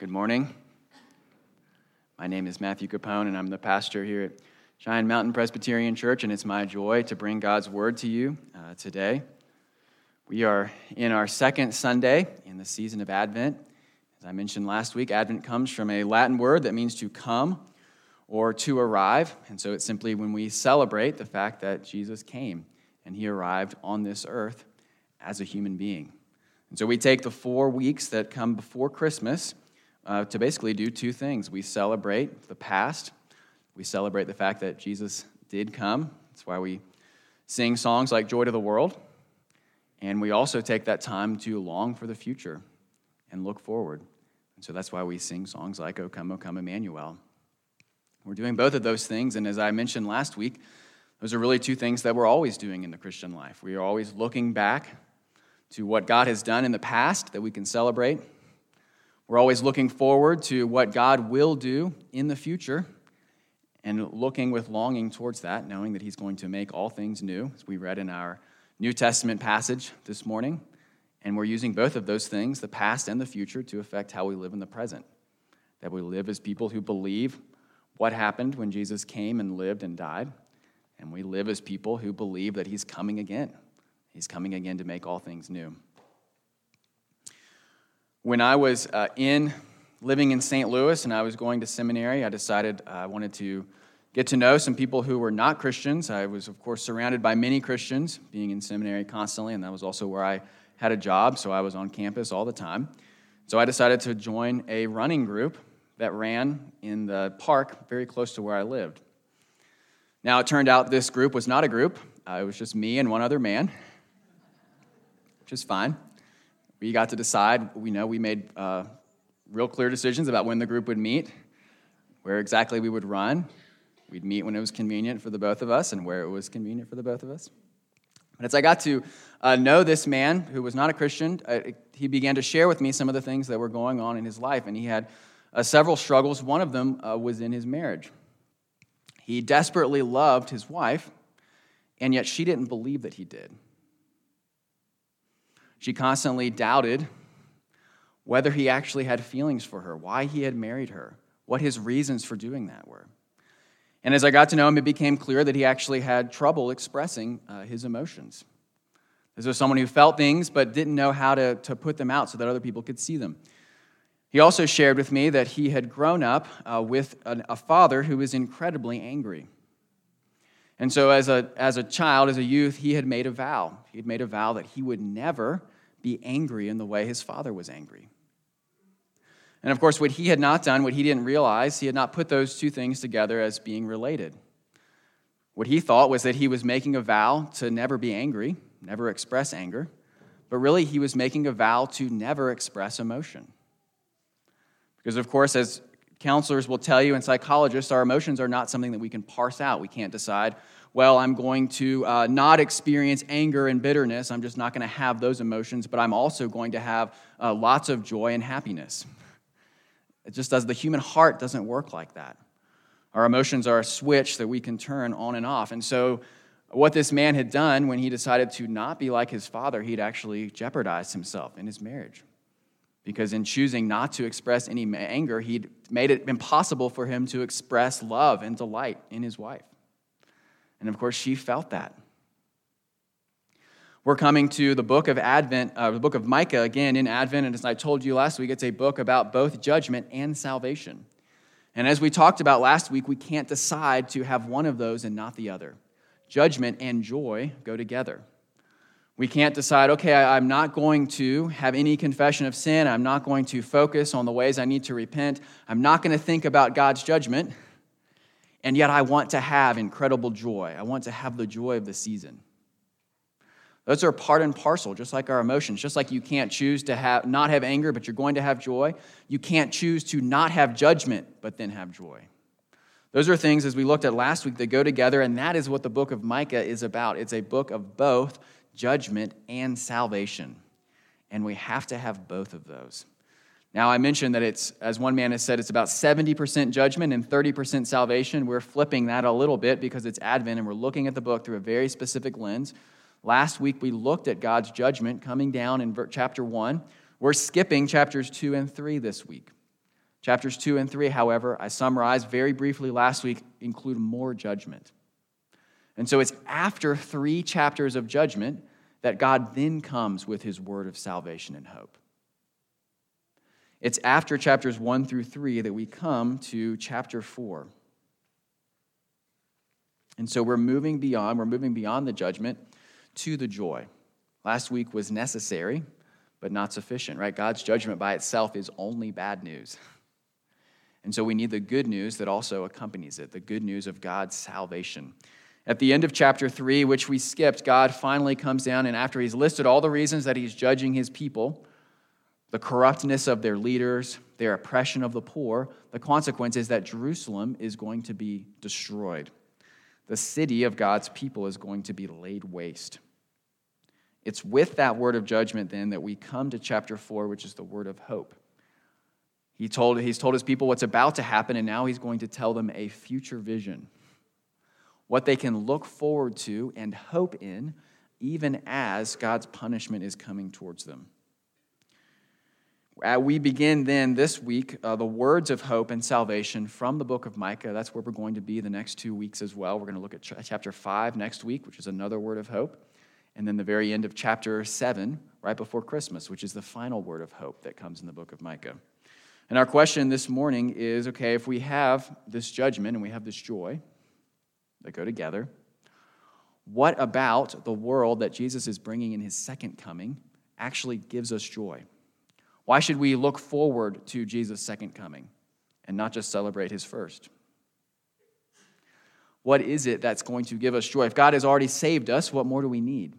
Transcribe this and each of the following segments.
Good morning. My name is Matthew Capone, and I'm the pastor here at Cheyenne Mountain Presbyterian Church, and it's my joy to bring God's word to you uh, today. We are in our second Sunday in the season of Advent. As I mentioned last week, Advent comes from a Latin word that means to come or to arrive, and so it's simply when we celebrate the fact that Jesus came and he arrived on this earth as a human being. And so we take the four weeks that come before Christmas uh, to basically do two things. We celebrate the past, we celebrate the fact that Jesus did come. That's why we sing songs like Joy to the World. And we also take that time to long for the future and look forward. And so that's why we sing songs like O Come, O Come, Emmanuel. We're doing both of those things. And as I mentioned last week, those are really two things that we're always doing in the Christian life. We are always looking back to what God has done in the past that we can celebrate we're always looking forward to what God will do in the future and looking with longing towards that, knowing that He's going to make all things new, as we read in our New Testament passage this morning. And we're using both of those things, the past and the future, to affect how we live in the present. That we live as people who believe what happened when Jesus came and lived and died. And we live as people who believe that He's coming again. He's coming again to make all things new. When I was uh, in living in St. Louis and I was going to seminary, I decided I wanted to get to know some people who were not Christians. I was, of course, surrounded by many Christians, being in seminary constantly, and that was also where I had a job, so I was on campus all the time. So I decided to join a running group that ran in the park very close to where I lived. Now, it turned out this group was not a group, uh, it was just me and one other man, which is fine. We got to decide, we know we made uh, real clear decisions about when the group would meet, where exactly we would run. We'd meet when it was convenient for the both of us and where it was convenient for the both of us. But as I got to uh, know this man who was not a Christian, uh, he began to share with me some of the things that were going on in his life. And he had uh, several struggles. One of them uh, was in his marriage. He desperately loved his wife, and yet she didn't believe that he did. She constantly doubted whether he actually had feelings for her, why he had married her, what his reasons for doing that were. And as I got to know him, it became clear that he actually had trouble expressing uh, his emotions. This was someone who felt things but didn't know how to, to put them out so that other people could see them. He also shared with me that he had grown up uh, with a, a father who was incredibly angry. And so, as a, as a child, as a youth, he had made a vow. He had made a vow that he would never be angry in the way his father was angry. And of course, what he had not done, what he didn't realize, he had not put those two things together as being related. What he thought was that he was making a vow to never be angry, never express anger, but really he was making a vow to never express emotion. Because, of course, as counselors will tell you and psychologists, our emotions are not something that we can parse out. We can't decide, well, I'm going to uh, not experience anger and bitterness. I'm just not going to have those emotions, but I'm also going to have uh, lots of joy and happiness. It just does, the human heart doesn't work like that. Our emotions are a switch that we can turn on and off. And so, what this man had done when he decided to not be like his father, he'd actually jeopardized himself in his marriage because in choosing not to express any anger, he'd made it impossible for him to express love and delight in his wife. And of course, she felt that. We're coming to the book of Advent, uh, the book of Micah again in Advent. And as I told you last week, it's a book about both judgment and salvation. And as we talked about last week, we can't decide to have one of those and not the other. Judgment and joy go together. We can't decide, okay, I'm not going to have any confession of sin. I'm not going to focus on the ways I need to repent. I'm not going to think about God's judgment. And yet I want to have incredible joy. I want to have the joy of the season. Those are part and parcel, just like our emotions. Just like you can't choose to have, not have anger, but you're going to have joy. You can't choose to not have judgment, but then have joy. Those are things, as we looked at last week, that go together, and that is what the book of Micah is about. It's a book of both judgment, and salvation. And we have to have both of those. Now, I mentioned that it's, as one man has said, it's about 70% judgment and 30% salvation. We're flipping that a little bit because it's Advent and we're looking at the book through a very specific lens. Last week, we looked at God's judgment coming down in chapter 1. We're skipping chapters 2 and 3 this week. Chapters 2 and 3, however, I summarized very briefly last week, include more judgment. And so it's after three chapters of judgment that God then comes with his word of salvation and hope. It's after chapters 1 through 3 that we come to chapter 4. And so we're moving beyond, we're moving beyond the judgment to the joy. Last week was necessary, but not sufficient, right? God's judgment by itself is only bad news. And so we need the good news that also accompanies it the good news of God's salvation. At the end of chapter 3, which we skipped, God finally comes down, and after he's listed all the reasons that he's judging his people, the corruptness of their leaders, their oppression of the poor, the consequence is that Jerusalem is going to be destroyed. The city of God's people is going to be laid waste. It's with that word of judgment, then, that we come to chapter 4, which is the word of hope. He told, he's told his people what's about to happen, and now he's going to tell them a future vision. What they can look forward to and hope in, even as God's punishment is coming towards them. Uh, we begin then this week uh, the words of hope and salvation from the book of Micah. That's where we're going to be the next two weeks as well. We're going to look at ch- chapter 5 next week, which is another word of hope. And then the very end of chapter 7, right before Christmas, which is the final word of hope that comes in the book of Micah. And our question this morning is okay, if we have this judgment and we have this joy that go together, what about the world that Jesus is bringing in his second coming actually gives us joy? Why should we look forward to Jesus' second coming and not just celebrate his first? What is it that's going to give us joy? If God has already saved us, what more do we need?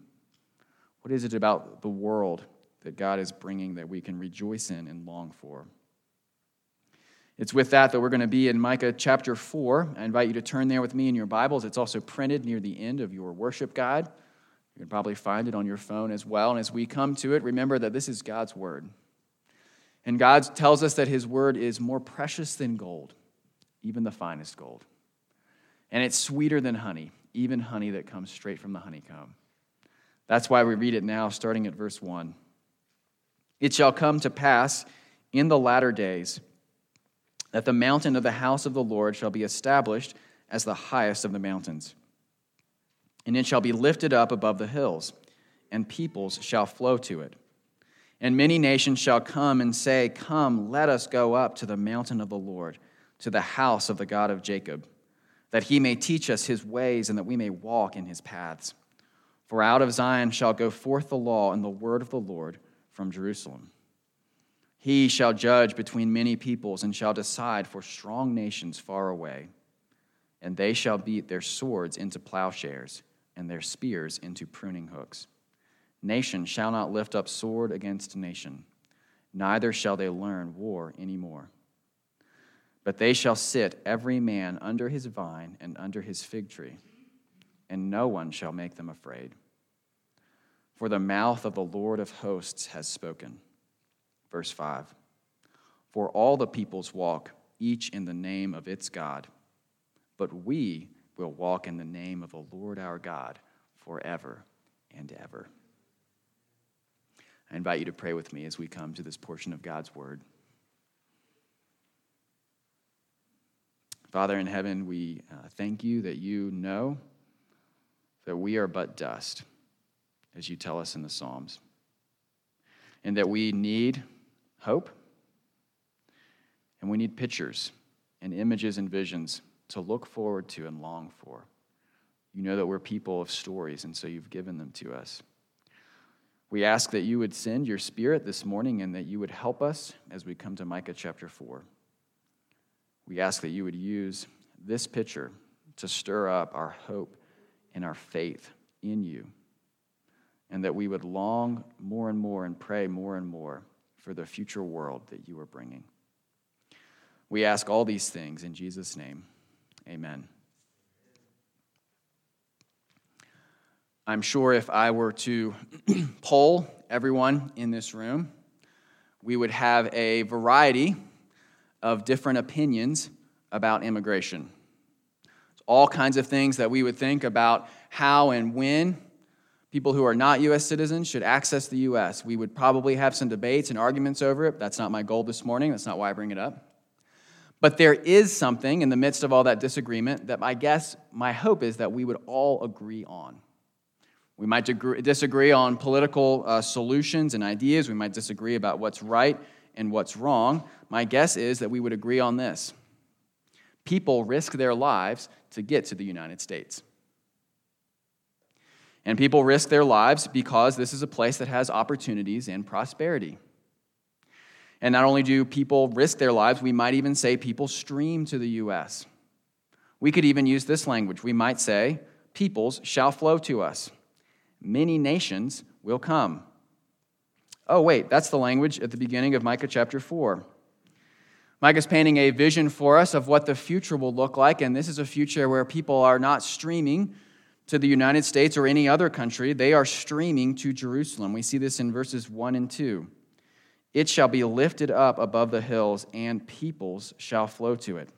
What is it about the world that God is bringing that we can rejoice in and long for? It's with that that we're going to be in Micah chapter 4. I invite you to turn there with me in your Bibles. It's also printed near the end of your worship guide. You can probably find it on your phone as well. And as we come to it, remember that this is God's Word. And God tells us that His Word is more precious than gold, even the finest gold. And it's sweeter than honey, even honey that comes straight from the honeycomb. That's why we read it now, starting at verse 1. It shall come to pass in the latter days that the mountain of the house of the Lord shall be established as the highest of the mountains. And it shall be lifted up above the hills, and peoples shall flow to it. And many nations shall come and say, Come, let us go up to the mountain of the Lord, to the house of the God of Jacob, that he may teach us his ways and that we may walk in his paths. For out of Zion shall go forth the law and the word of the Lord from Jerusalem. He shall judge between many peoples and shall decide for strong nations far away. And they shall beat their swords into plowshares and their spears into pruning hooks. Nation shall not lift up sword against nation, neither shall they learn war any more. But they shall sit every man under his vine and under his fig tree, and no one shall make them afraid. For the mouth of the Lord of hosts has spoken. Verse 5 For all the peoples walk, each in the name of its God, but we will walk in the name of the Lord our God forever and ever. I invite you to pray with me as we come to this portion of God's word. Father in heaven, we uh, thank you that you know that we are but dust, as you tell us in the Psalms, and that we need hope. And we need pictures and images and visions to look forward to and long for. You know that we're people of stories, and so you've given them to us. We ask that you would send your spirit this morning and that you would help us as we come to Micah chapter 4. We ask that you would use this picture to stir up our hope and our faith in you, and that we would long more and more and pray more and more for the future world that you are bringing. We ask all these things in Jesus' name. Amen. I'm sure if I were to poll everyone in this room, we would have a variety of different opinions about immigration. All kinds of things that we would think about how and when people who are not U.S. citizens should access the U.S. We would probably have some debates and arguments over it. That's not my goal this morning. That's not why I bring it up. But there is something in the midst of all that disagreement that I guess my hope is that we would all agree on. We might disagree on political uh, solutions and ideas. We might disagree about what's right and what's wrong. My guess is that we would agree on this people risk their lives to get to the United States. And people risk their lives because this is a place that has opportunities and prosperity. And not only do people risk their lives, we might even say people stream to the U.S. We could even use this language. We might say, peoples shall flow to us, many nations will come. Oh, wait, that's the language at the beginning of Micah chapter 4. Micah's painting a vision for us of what the future will look like, and this is a future where people are not streaming to the United States or any other country, they are streaming to Jerusalem. We see this in verses 1 and 2. It shall be lifted up above the hills, and peoples shall flow to it.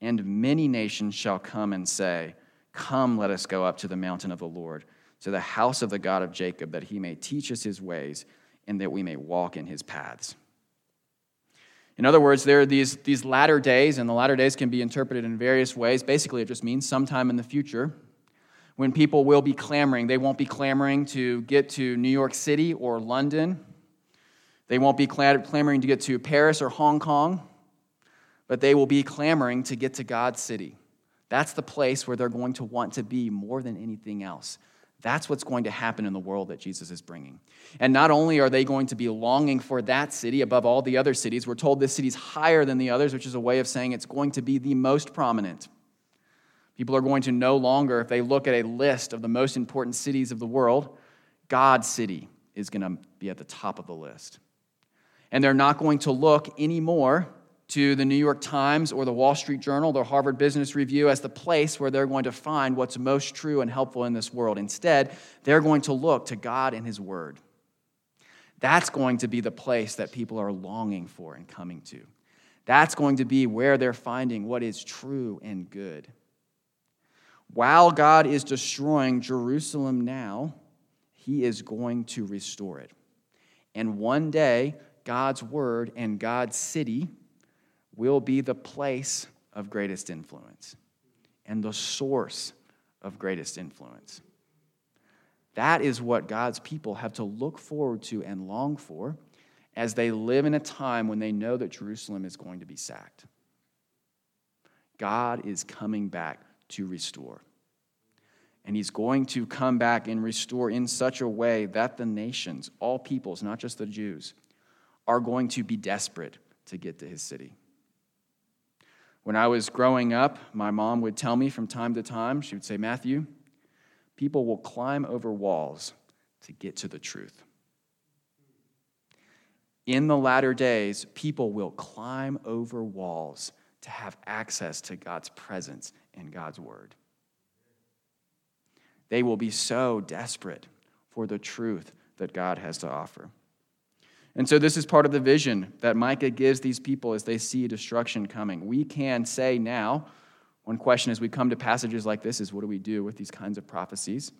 And many nations shall come and say, Come, let us go up to the mountain of the Lord, to the house of the God of Jacob, that he may teach us his ways, and that we may walk in his paths. In other words, there are these, these latter days, and the latter days can be interpreted in various ways. Basically, it just means sometime in the future when people will be clamoring. They won't be clamoring to get to New York City or London they won't be clamoring to get to Paris or Hong Kong, but they will be clamoring to get to God's city. That's the place where they're going to want to be more than anything else. That's what's going to happen in the world that Jesus is bringing. And not only are they going to be longing for that city above all the other cities, we're told this city's higher than the others, which is a way of saying it's going to be the most prominent. People are going to no longer, if they look at a list of the most important cities of the world, God's city is going to be at the top of the list and they're not going to look anymore to the New York Times or the Wall Street Journal, the Harvard Business Review as the place where they're going to find what's most true and helpful in this world. Instead, they're going to look to God and His Word. That's going to be the place that people are longing for and coming to. That's going to be where they're finding what is true and good. While God is destroying Jerusalem now, He is going to restore it. And one day, God's word and God's city will be the place of greatest influence and the source of greatest influence. That is what God's people have to look forward to and long for as they live in a time when they know that Jerusalem is going to be sacked. God is coming back to restore. And he's going to come back and restore in such a way that the nations, all peoples, not just the Jews, are going to be desperate to get to his city. When I was growing up, my mom would tell me from time to time, she would say, Matthew, people will climb over walls to get to the truth. In the latter days, people will climb over walls to have access to God's presence and God's word. They will be so desperate for the truth that God has to offer. And so, this is part of the vision that Micah gives these people as they see destruction coming. We can say now, one question as we come to passages like this is what do we do with these kinds of prophecies?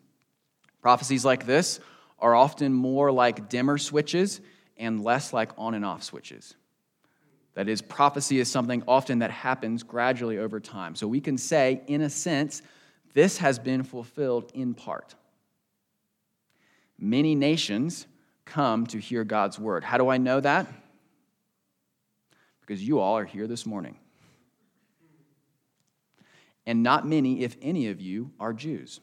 Prophecies like this are often more like dimmer switches and less like on and off switches. That is, prophecy is something often that happens gradually over time. So we can say, in a sense, this has been fulfilled in part. Many nations come to hear God's word. How do I know that? Because you all are here this morning. And not many, if any of you, are Jews.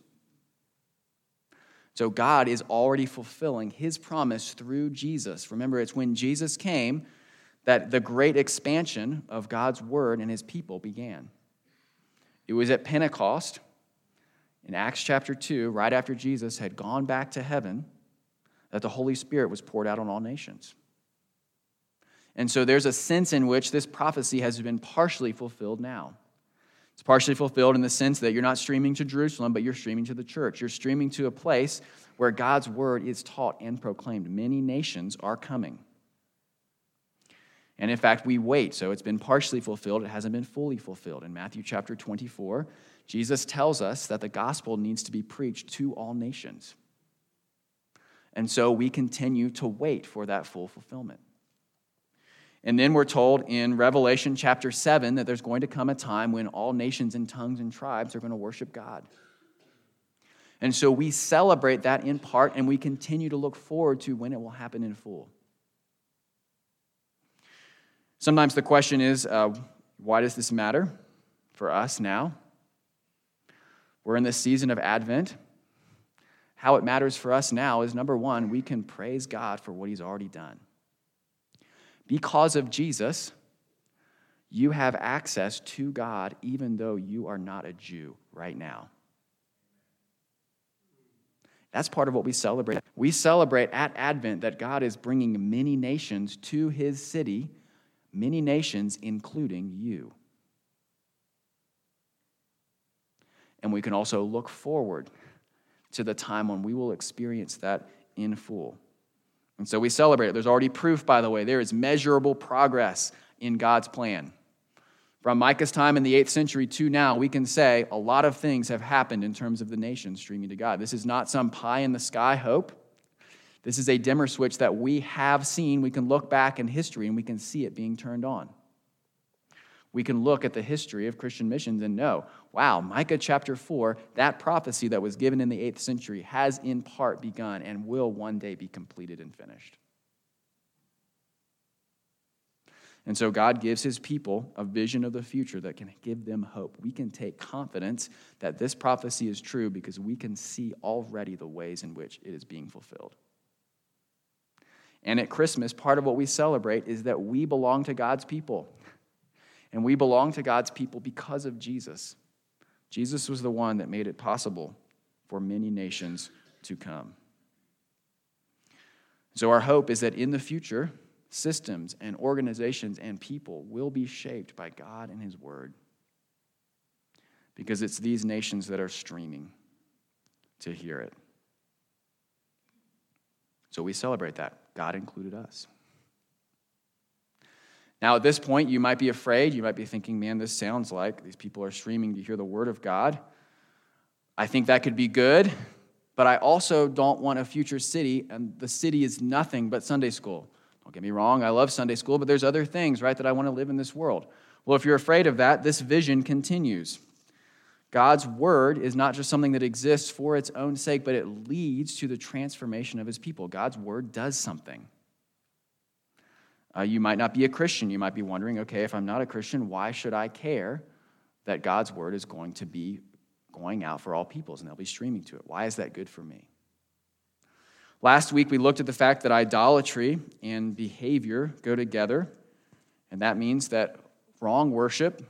So God is already fulfilling his promise through Jesus. Remember, it's when Jesus came that the great expansion of God's word and his people began. It was at Pentecost in Acts chapter 2, right after Jesus had gone back to heaven that the Holy Spirit was poured out on all nations. And so there's a sense in which this prophecy has been partially fulfilled now. It's partially fulfilled in the sense that you're not streaming to Jerusalem, but you're streaming to the church. You're streaming to a place where God's word is taught and proclaimed. Many nations are coming. And in fact, we wait. So it's been partially fulfilled, it hasn't been fully fulfilled. In Matthew chapter 24, Jesus tells us that the gospel needs to be preached to all nations. And so we continue to wait for that full fulfillment. And then we're told in Revelation chapter 7 that there's going to come a time when all nations and tongues and tribes are going to worship God. And so we celebrate that in part and we continue to look forward to when it will happen in full. Sometimes the question is uh, why does this matter for us now? We're in this season of Advent. How it matters for us now is number one, we can praise God for what He's already done. Because of Jesus, you have access to God even though you are not a Jew right now. That's part of what we celebrate. We celebrate at Advent that God is bringing many nations to his city, many nations, including you. And we can also look forward to the time when we will experience that in full. And so we celebrate it. There's already proof, by the way. There is measurable progress in God's plan. From Micah's time in the 8th century to now, we can say a lot of things have happened in terms of the nation streaming to God. This is not some pie in the sky hope. This is a dimmer switch that we have seen. We can look back in history and we can see it being turned on we can look at the history of Christian missions and know, wow, Micah chapter 4, that prophecy that was given in the 8th century has in part begun and will one day be completed and finished. And so God gives his people a vision of the future that can give them hope. We can take confidence that this prophecy is true because we can see already the ways in which it is being fulfilled. And at Christmas, part of what we celebrate is that we belong to God's people. And we belong to God's people because of Jesus. Jesus was the one that made it possible for many nations to come. So, our hope is that in the future, systems and organizations and people will be shaped by God and His Word. Because it's these nations that are streaming to hear it. So, we celebrate that. God included us. Now, at this point, you might be afraid. You might be thinking, man, this sounds like these people are streaming to hear the word of God. I think that could be good, but I also don't want a future city, and the city is nothing but Sunday school. Don't get me wrong, I love Sunday school, but there's other things, right, that I want to live in this world. Well, if you're afraid of that, this vision continues. God's word is not just something that exists for its own sake, but it leads to the transformation of his people. God's word does something. Uh, you might not be a Christian. You might be wondering, okay, if I'm not a Christian, why should I care that God's word is going to be going out for all peoples and they'll be streaming to it? Why is that good for me? Last week, we looked at the fact that idolatry and behavior go together, and that means that wrong worship,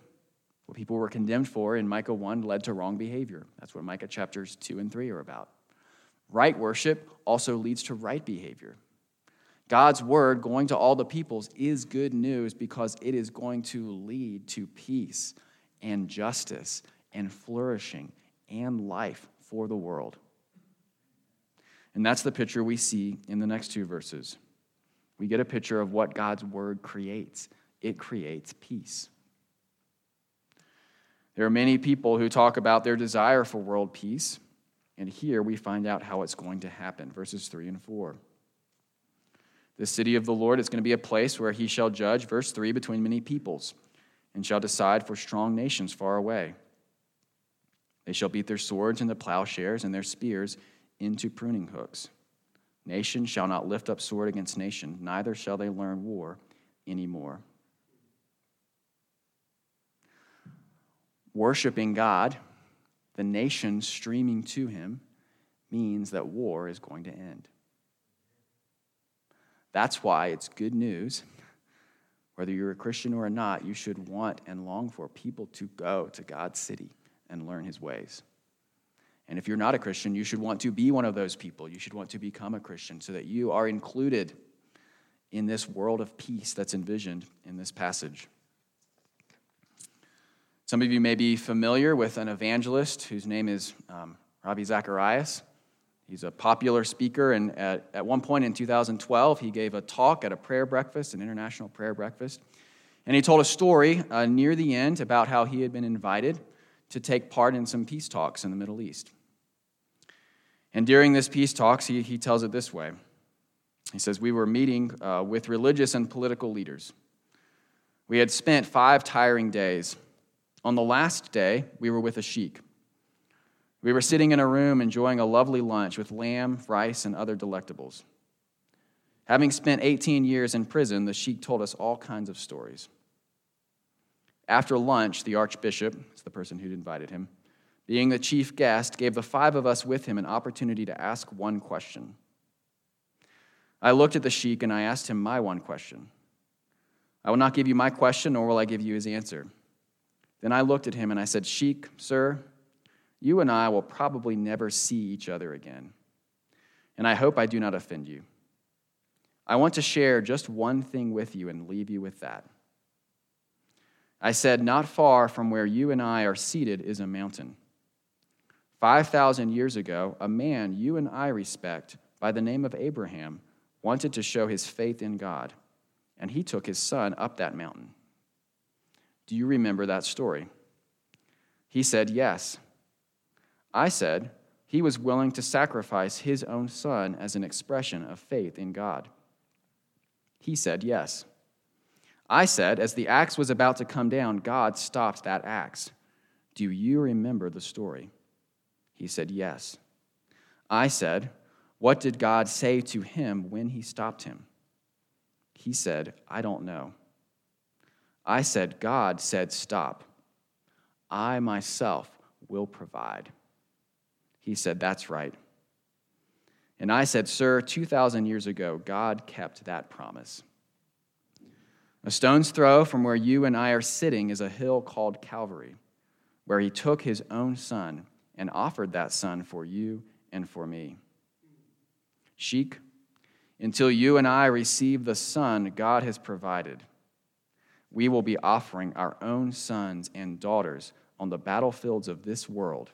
what people were condemned for in Micah 1, led to wrong behavior. That's what Micah chapters 2 and 3 are about. Right worship also leads to right behavior. God's word going to all the peoples is good news because it is going to lead to peace and justice and flourishing and life for the world. And that's the picture we see in the next two verses. We get a picture of what God's word creates it creates peace. There are many people who talk about their desire for world peace, and here we find out how it's going to happen. Verses 3 and 4. The city of the Lord is going to be a place where he shall judge, verse 3, between many peoples, and shall decide for strong nations far away. They shall beat their swords into plowshares and their spears into pruning hooks. Nation shall not lift up sword against nation, neither shall they learn war anymore. Worshipping God, the nation streaming to him, means that war is going to end. That's why it's good news. Whether you're a Christian or not, you should want and long for people to go to God's city and learn his ways. And if you're not a Christian, you should want to be one of those people. You should want to become a Christian so that you are included in this world of peace that's envisioned in this passage. Some of you may be familiar with an evangelist whose name is um, Ravi Zacharias. He's a popular speaker, and at, at one point in 2012, he gave a talk at a prayer breakfast, an international prayer breakfast. And he told a story uh, near the end about how he had been invited to take part in some peace talks in the Middle East. And during this peace talks, he, he tells it this way He says, We were meeting uh, with religious and political leaders. We had spent five tiring days. On the last day, we were with a sheik. We were sitting in a room enjoying a lovely lunch with lamb, rice, and other delectables. Having spent 18 years in prison, the sheik told us all kinds of stories. After lunch, the archbishop, it's the person who'd invited him, being the chief guest, gave the five of us with him an opportunity to ask one question. I looked at the sheik and I asked him my one question. I will not give you my question, nor will I give you his answer. Then I looked at him and I said, Sheik, sir, you and I will probably never see each other again. And I hope I do not offend you. I want to share just one thing with you and leave you with that. I said, Not far from where you and I are seated is a mountain. 5,000 years ago, a man you and I respect by the name of Abraham wanted to show his faith in God, and he took his son up that mountain. Do you remember that story? He said, Yes. I said, He was willing to sacrifice his own son as an expression of faith in God. He said, Yes. I said, As the axe was about to come down, God stopped that axe. Do you remember the story? He said, Yes. I said, What did God say to him when he stopped him? He said, I don't know. I said, God said, Stop. I myself will provide. He said, That's right. And I said, Sir, 2,000 years ago, God kept that promise. A stone's throw from where you and I are sitting is a hill called Calvary, where he took his own son and offered that son for you and for me. Sheik, until you and I receive the son God has provided, we will be offering our own sons and daughters on the battlefields of this world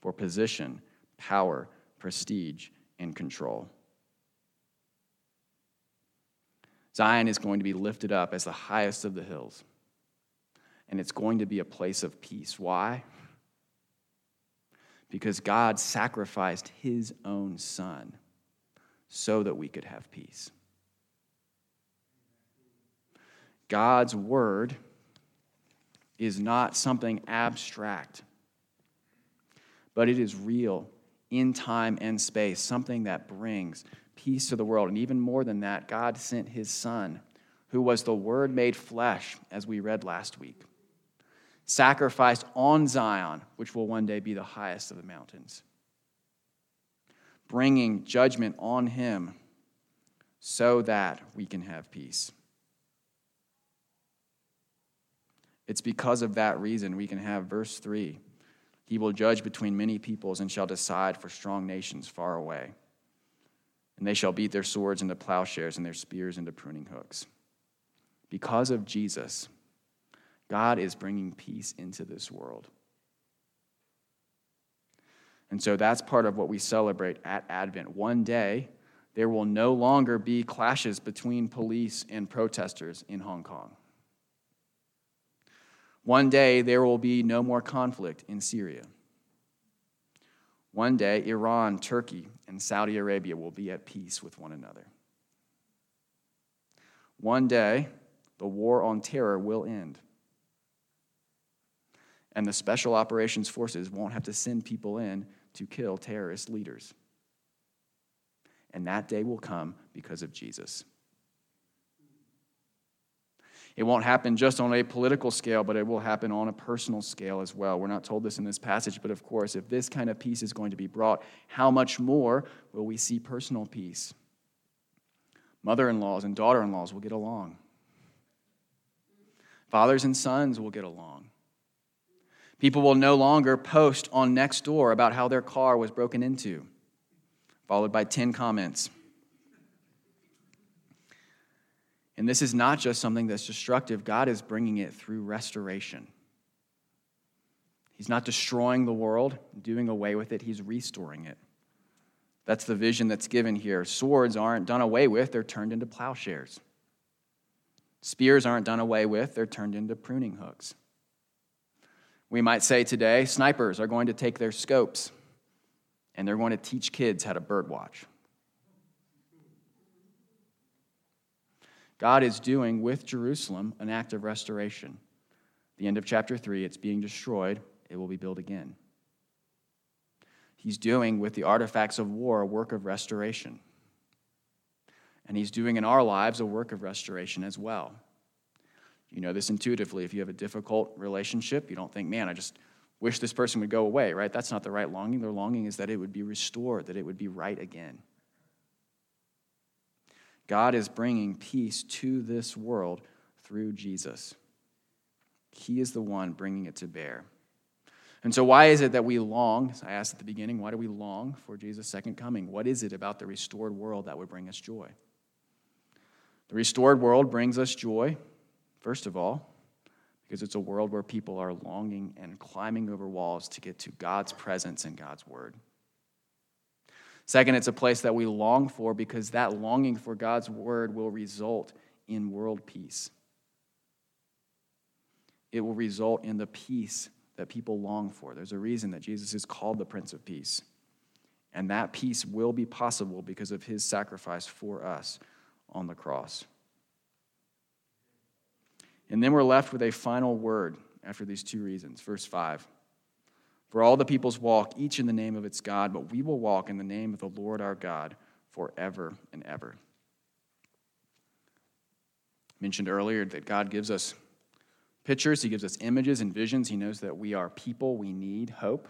for position, power, prestige, and control. Zion is going to be lifted up as the highest of the hills, and it's going to be a place of peace. Why? Because God sacrificed his own son so that we could have peace. God's word is not something abstract, but it is real in time and space, something that brings peace to the world. And even more than that, God sent his son, who was the Word made flesh, as we read last week, sacrificed on Zion, which will one day be the highest of the mountains, bringing judgment on him so that we can have peace. It's because of that reason we can have verse 3 He will judge between many peoples and shall decide for strong nations far away. And they shall beat their swords into plowshares and their spears into pruning hooks. Because of Jesus, God is bringing peace into this world. And so that's part of what we celebrate at Advent. One day, there will no longer be clashes between police and protesters in Hong Kong. One day, there will be no more conflict in Syria. One day, Iran, Turkey, and Saudi Arabia will be at peace with one another. One day, the war on terror will end. And the special operations forces won't have to send people in to kill terrorist leaders. And that day will come because of Jesus. It won't happen just on a political scale, but it will happen on a personal scale as well. We're not told this in this passage, but of course, if this kind of peace is going to be brought, how much more will we see personal peace? Mother in laws and daughter in laws will get along, fathers and sons will get along. People will no longer post on Nextdoor about how their car was broken into, followed by 10 comments. And this is not just something that's destructive, God is bringing it through restoration. He's not destroying the world, doing away with it, He's restoring it. That's the vision that's given here. Swords aren't done away with, they're turned into plowshares. Spears aren't done away with, they're turned into pruning hooks. We might say today, snipers are going to take their scopes and they're going to teach kids how to birdwatch. God is doing with Jerusalem an act of restoration. The end of chapter 3, it's being destroyed, it will be built again. He's doing with the artifacts of war a work of restoration. And he's doing in our lives a work of restoration as well. You know this intuitively. If you have a difficult relationship, you don't think, man, I just wish this person would go away, right? That's not the right longing. Their longing is that it would be restored, that it would be right again. God is bringing peace to this world through Jesus. He is the one bringing it to bear. And so, why is it that we long? I asked at the beginning, why do we long for Jesus' second coming? What is it about the restored world that would bring us joy? The restored world brings us joy, first of all, because it's a world where people are longing and climbing over walls to get to God's presence and God's word. Second, it's a place that we long for because that longing for God's word will result in world peace. It will result in the peace that people long for. There's a reason that Jesus is called the Prince of Peace. And that peace will be possible because of his sacrifice for us on the cross. And then we're left with a final word after these two reasons. Verse 5 For all the peoples walk, each in the name of its God, but we will walk in the name of the Lord our God forever and ever. I mentioned earlier that God gives us pictures, He gives us images and visions. He knows that we are people, we need hope.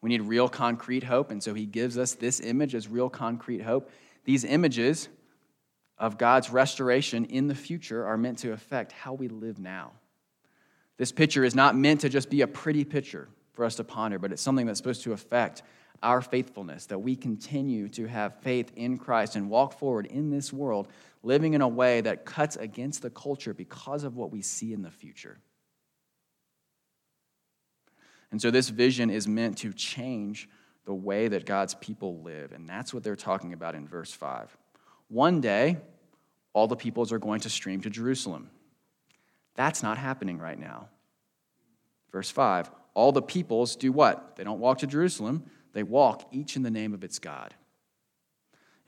We need real concrete hope, and so He gives us this image as real concrete hope. These images of God's restoration in the future are meant to affect how we live now. This picture is not meant to just be a pretty picture for us to ponder, but it's something that's supposed to affect our faithfulness, that we continue to have faith in Christ and walk forward in this world, living in a way that cuts against the culture because of what we see in the future. And so, this vision is meant to change the way that God's people live. And that's what they're talking about in verse 5. One day, all the peoples are going to stream to Jerusalem. That's not happening right now. Verse 5 All the peoples do what? They don't walk to Jerusalem, they walk each in the name of its God.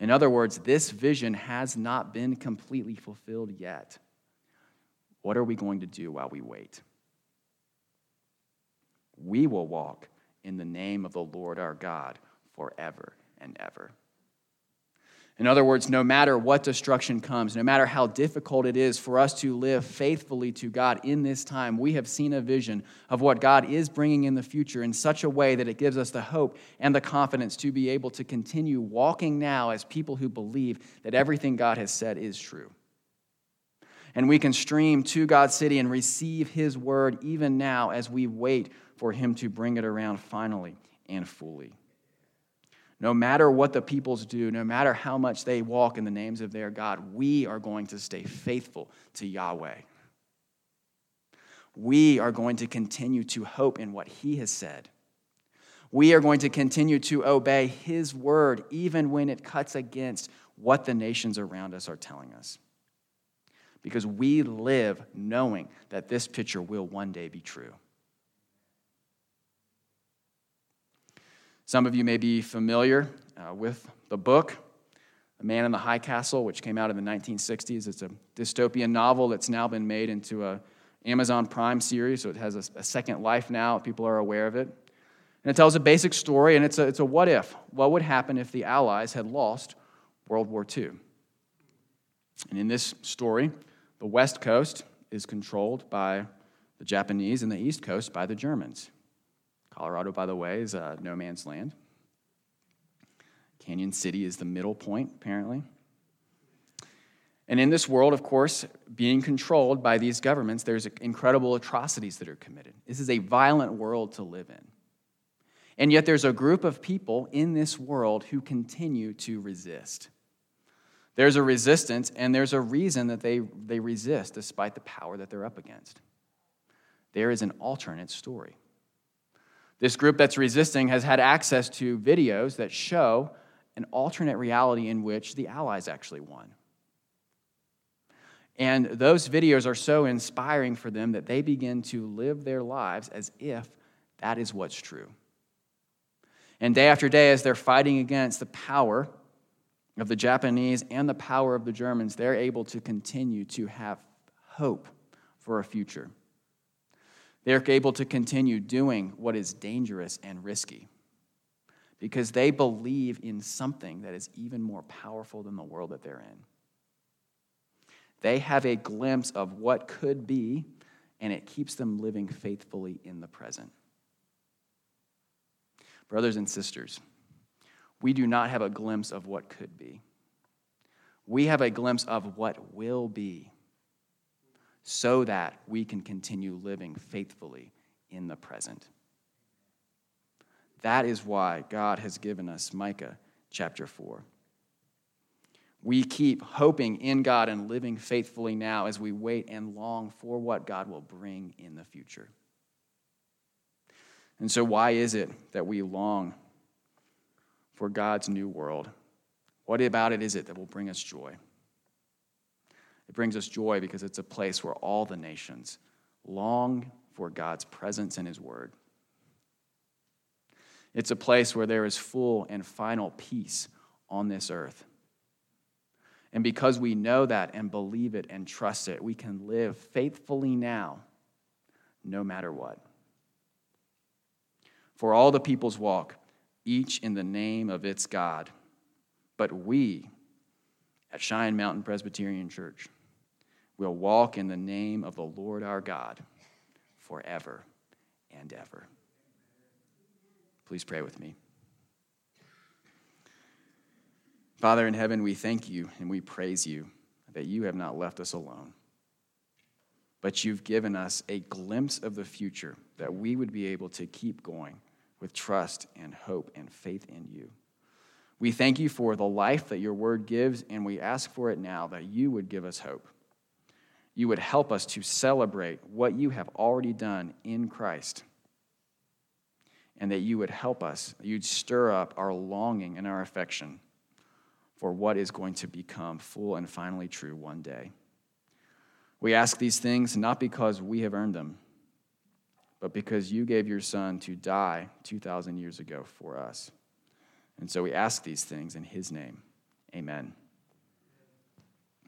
In other words, this vision has not been completely fulfilled yet. What are we going to do while we wait? We will walk in the name of the Lord our God forever and ever. In other words, no matter what destruction comes, no matter how difficult it is for us to live faithfully to God in this time, we have seen a vision of what God is bringing in the future in such a way that it gives us the hope and the confidence to be able to continue walking now as people who believe that everything God has said is true. And we can stream to God's city and receive His word even now as we wait for Him to bring it around finally and fully. No matter what the peoples do, no matter how much they walk in the names of their God, we are going to stay faithful to Yahweh. We are going to continue to hope in what He has said. We are going to continue to obey His word, even when it cuts against what the nations around us are telling us. Because we live knowing that this picture will one day be true. Some of you may be familiar uh, with the book, A Man in the High Castle, which came out in the 1960s. It's a dystopian novel that's now been made into a Amazon Prime series, so it has a, a second life now. People are aware of it. And it tells a basic story, and it's a, it's a what if. What would happen if the Allies had lost World War II? And in this story, the West Coast is controlled by the Japanese and the East Coast by the Germans. Colorado, by the way, is uh, no man's land. Cañon City is the middle point, apparently. And in this world, of course, being controlled by these governments, there's incredible atrocities that are committed. This is a violent world to live in. And yet, there's a group of people in this world who continue to resist. There's a resistance, and there's a reason that they, they resist despite the power that they're up against. There is an alternate story. This group that's resisting has had access to videos that show an alternate reality in which the Allies actually won. And those videos are so inspiring for them that they begin to live their lives as if that is what's true. And day after day, as they're fighting against the power of the Japanese and the power of the Germans, they're able to continue to have hope for a future. They're able to continue doing what is dangerous and risky because they believe in something that is even more powerful than the world that they're in. They have a glimpse of what could be, and it keeps them living faithfully in the present. Brothers and sisters, we do not have a glimpse of what could be. We have a glimpse of what will be so that we can continue living faithfully in the present. That is why God has given us Micah chapter 4. We keep hoping in God and living faithfully now as we wait and long for what God will bring in the future. And so, why is it that we long for God's new world? What about it is it that will bring us joy? It brings us joy because it's a place where all the nations long for God's presence and His word. It's a place where there is full and final peace on this earth. And because we know that and believe it and trust it, we can live faithfully now, no matter what. For all the peoples walk, each in the name of its God. But we at Cheyenne Mountain Presbyterian Church will walk in the name of the Lord our God forever and ever. Please pray with me. Father in heaven, we thank you and we praise you that you have not left us alone, but you've given us a glimpse of the future that we would be able to keep going with trust and hope and faith in you. We thank you for the life that your word gives, and we ask for it now that you would give us hope. You would help us to celebrate what you have already done in Christ and that you would help us, you'd stir up our longing and our affection for what is going to become full and finally true one day. We ask these things not because we have earned them, but because you gave your Son to die 2,000 years ago for us. And so we ask these things in His name. Amen.